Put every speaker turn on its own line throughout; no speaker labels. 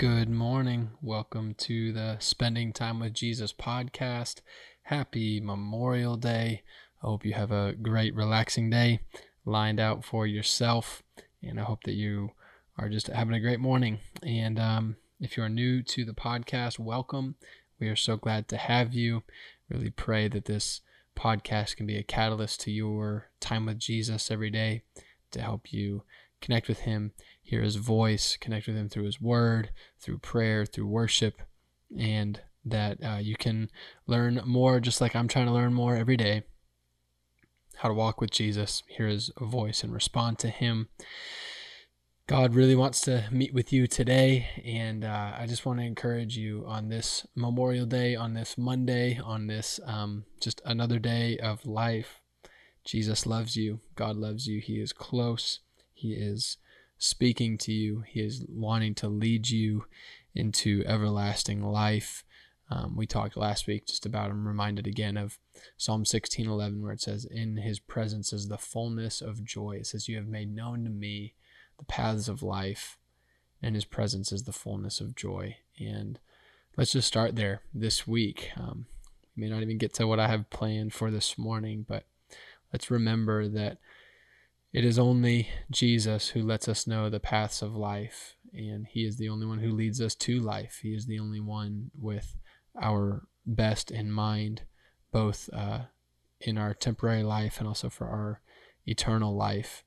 Good morning. Welcome to the Spending Time with Jesus podcast. Happy Memorial Day. I hope you have a great, relaxing day lined out for yourself. And I hope that you are just having a great morning. And um, if you are new to the podcast, welcome. We are so glad to have you. Really pray that this podcast can be a catalyst to your time with Jesus every day to help you connect with Him, hear His voice, connect with Him through His Word, through prayer, through worship, and that uh, you can learn more, just like I'm trying to learn more every day, how to walk with Jesus, hear His voice, and respond to Him. God really wants to meet with you today, and uh, I just want to encourage you on this Memorial Day, on this Monday, on this um, just another day of life. Jesus loves you. God loves you. He is close. He is speaking to you. He is wanting to lead you into everlasting life. Um, we talked last week just about, I'm reminded again of Psalm 16:11, where it says, In his presence is the fullness of joy. It says, You have made known to me the paths of life, and his presence is the fullness of joy. And let's just start there this week. Um, may not even get to what I have planned for this morning, but let's remember that it is only Jesus who lets us know the paths of life, and He is the only one who leads us to life. He is the only one with our best in mind, both uh, in our temporary life and also for our eternal life.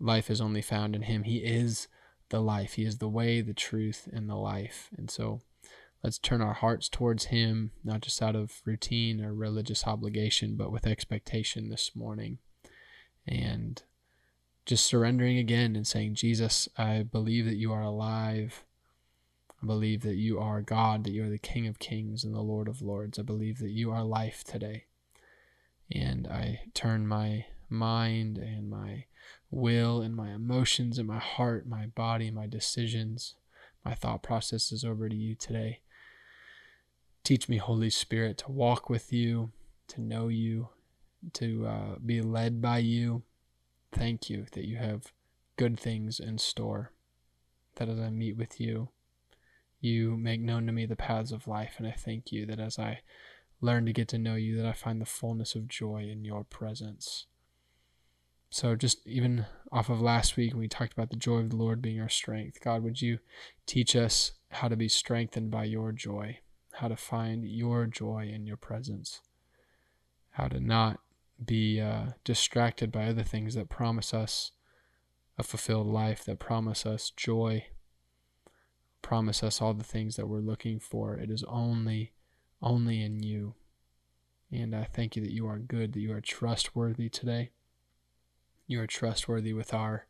Life is only found in Him. He is the life, He is the way, the truth, and the life. And so, let's turn our hearts towards Him, not just out of routine or religious obligation, but with expectation this morning and just surrendering again and saying, Jesus, I believe that you are alive. I believe that you are God, that you are the King of kings and the Lord of lords. I believe that you are life today. And I turn my mind and my will and my emotions and my heart, my body, my decisions, my thought processes over to you today. Teach me, Holy Spirit, to walk with you, to know you, to uh, be led by you. Thank you that you have good things in store. That as I meet with you, you make known to me the paths of life. And I thank you that as I learn to get to know you, that I find the fullness of joy in your presence. So, just even off of last week, when we talked about the joy of the Lord being our strength. God, would you teach us how to be strengthened by your joy, how to find your joy in your presence, how to not be uh, distracted by other things that promise us a fulfilled life, that promise us joy, promise us all the things that we're looking for. It is only, only in you. And I thank you that you are good, that you are trustworthy today. You are trustworthy with our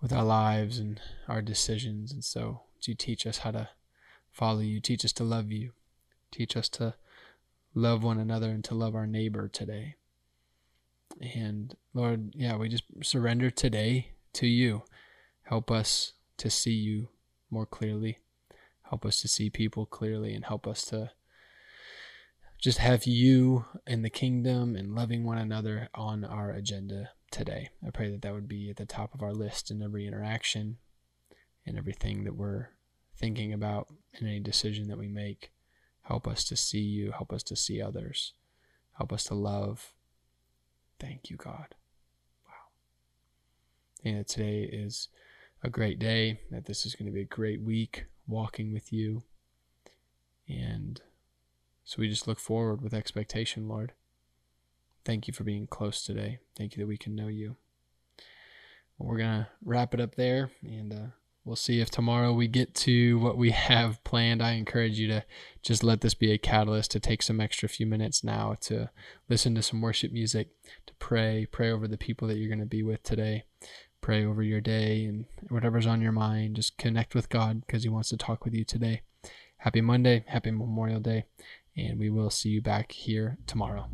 with our lives and our decisions. And so you teach us how to follow you, teach us to love you, teach us to love one another and to love our neighbor today. And Lord, yeah, we just surrender today to you. Help us to see you more clearly. Help us to see people clearly and help us to just have you and the kingdom and loving one another on our agenda today. I pray that that would be at the top of our list in every interaction and everything that we're thinking about in any decision that we make. Help us to see you, help us to see others, help us to love Thank you, God. Wow. And today is a great day, that this is going to be a great week walking with you. And so we just look forward with expectation, Lord. Thank you for being close today. Thank you that we can know you. Well, we're going to wrap it up there and uh, we'll see if tomorrow we get to what we have planned. I encourage you to just let this be a catalyst to take some extra few minutes now to listen to some worship music, to pray, pray over the people that you're going to be with today, pray over your day and whatever's on your mind. Just connect with God because He wants to talk with you today. Happy Monday, happy Memorial Day, and we will see you back here tomorrow.